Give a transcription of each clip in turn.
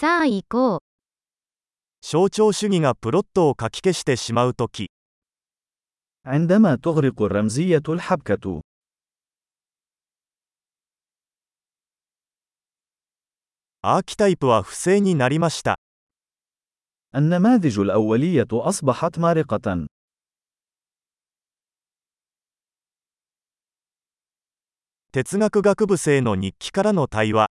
さあ行こう。象徴主義がプロットを書き消してしまうとき、 عندما تغرق الرمزية الحبكة アーキタイプは不正になりました。 النماذج الأولية أصبحت مارقة 哲学学部生の日記からの対話。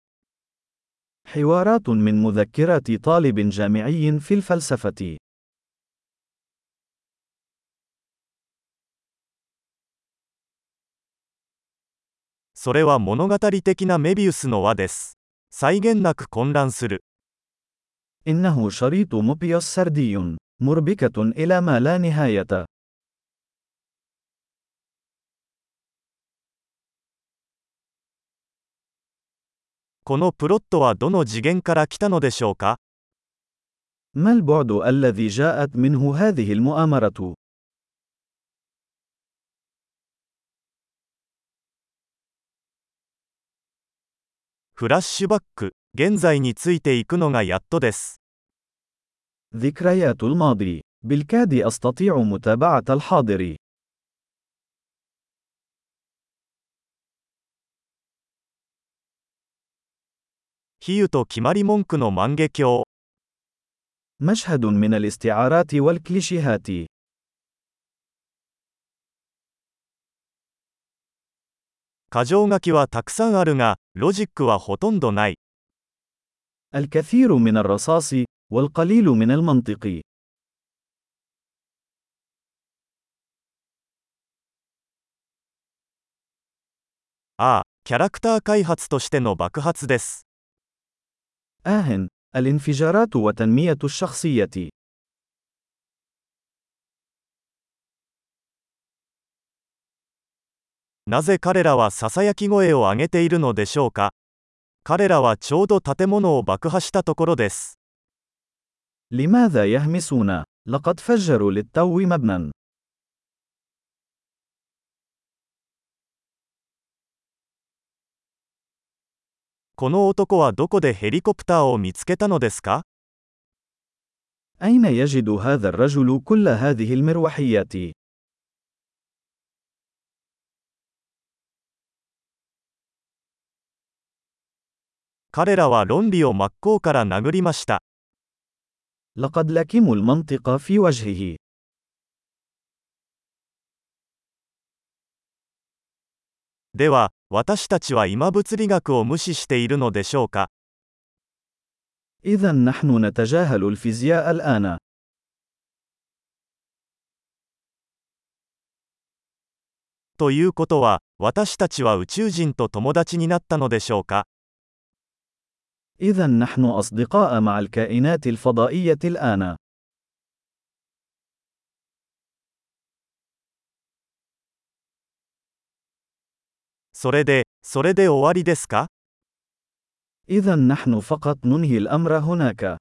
حوارات من مذكرات طالب جامعي في الفلسفة それは物語的なメビウスの輪です。際限なく混乱する。 إنه شريط موبيوس سردي مربكة إلى ما لا نهاية このプロットはどの次元から来たのでしょうか ما البعد الذي جاءت منه هذه المؤامرة フラッシュバック、現在についていくのがやっとです。 ذكريات الماضي بالكاد أستطيع متابعة الحاضر 比喩と決まり文句の万華鏡。 مشهد من الاستعارات والكليشيهات 箇条書きはたくさんあるが、ロジックはほとんどない。 الكثير من الرصاص والقليل من المنطق ああ、キャラクター開発としての爆発です。 آه الانفجارات وتنمية الشخصية なぜ彼らはささやき声を上げているのでしょうか彼らはちょうど建物を爆破したところです。 لماذا يهمسون؟ لقد فجروا للتو مبنى この男はどこでヘリコプターを見つけたのですか أين يجد هذا الرجل كل هذه المروحيات؟ 彼らは論理を真っ向から殴りました。 لقد لكموا المنطق في وجهه では、 私たちは今物理学を無視しているのでしょうか إذا نحن نتجاهل الفيزياء الآن ということは、私たちは宇宙人と友達になったのでしょうか إذا نحن أصدقاء مع الكائنات الفضائية الآن それで、それで終わりですか إذا نحن فقط ننهي الأمر هناك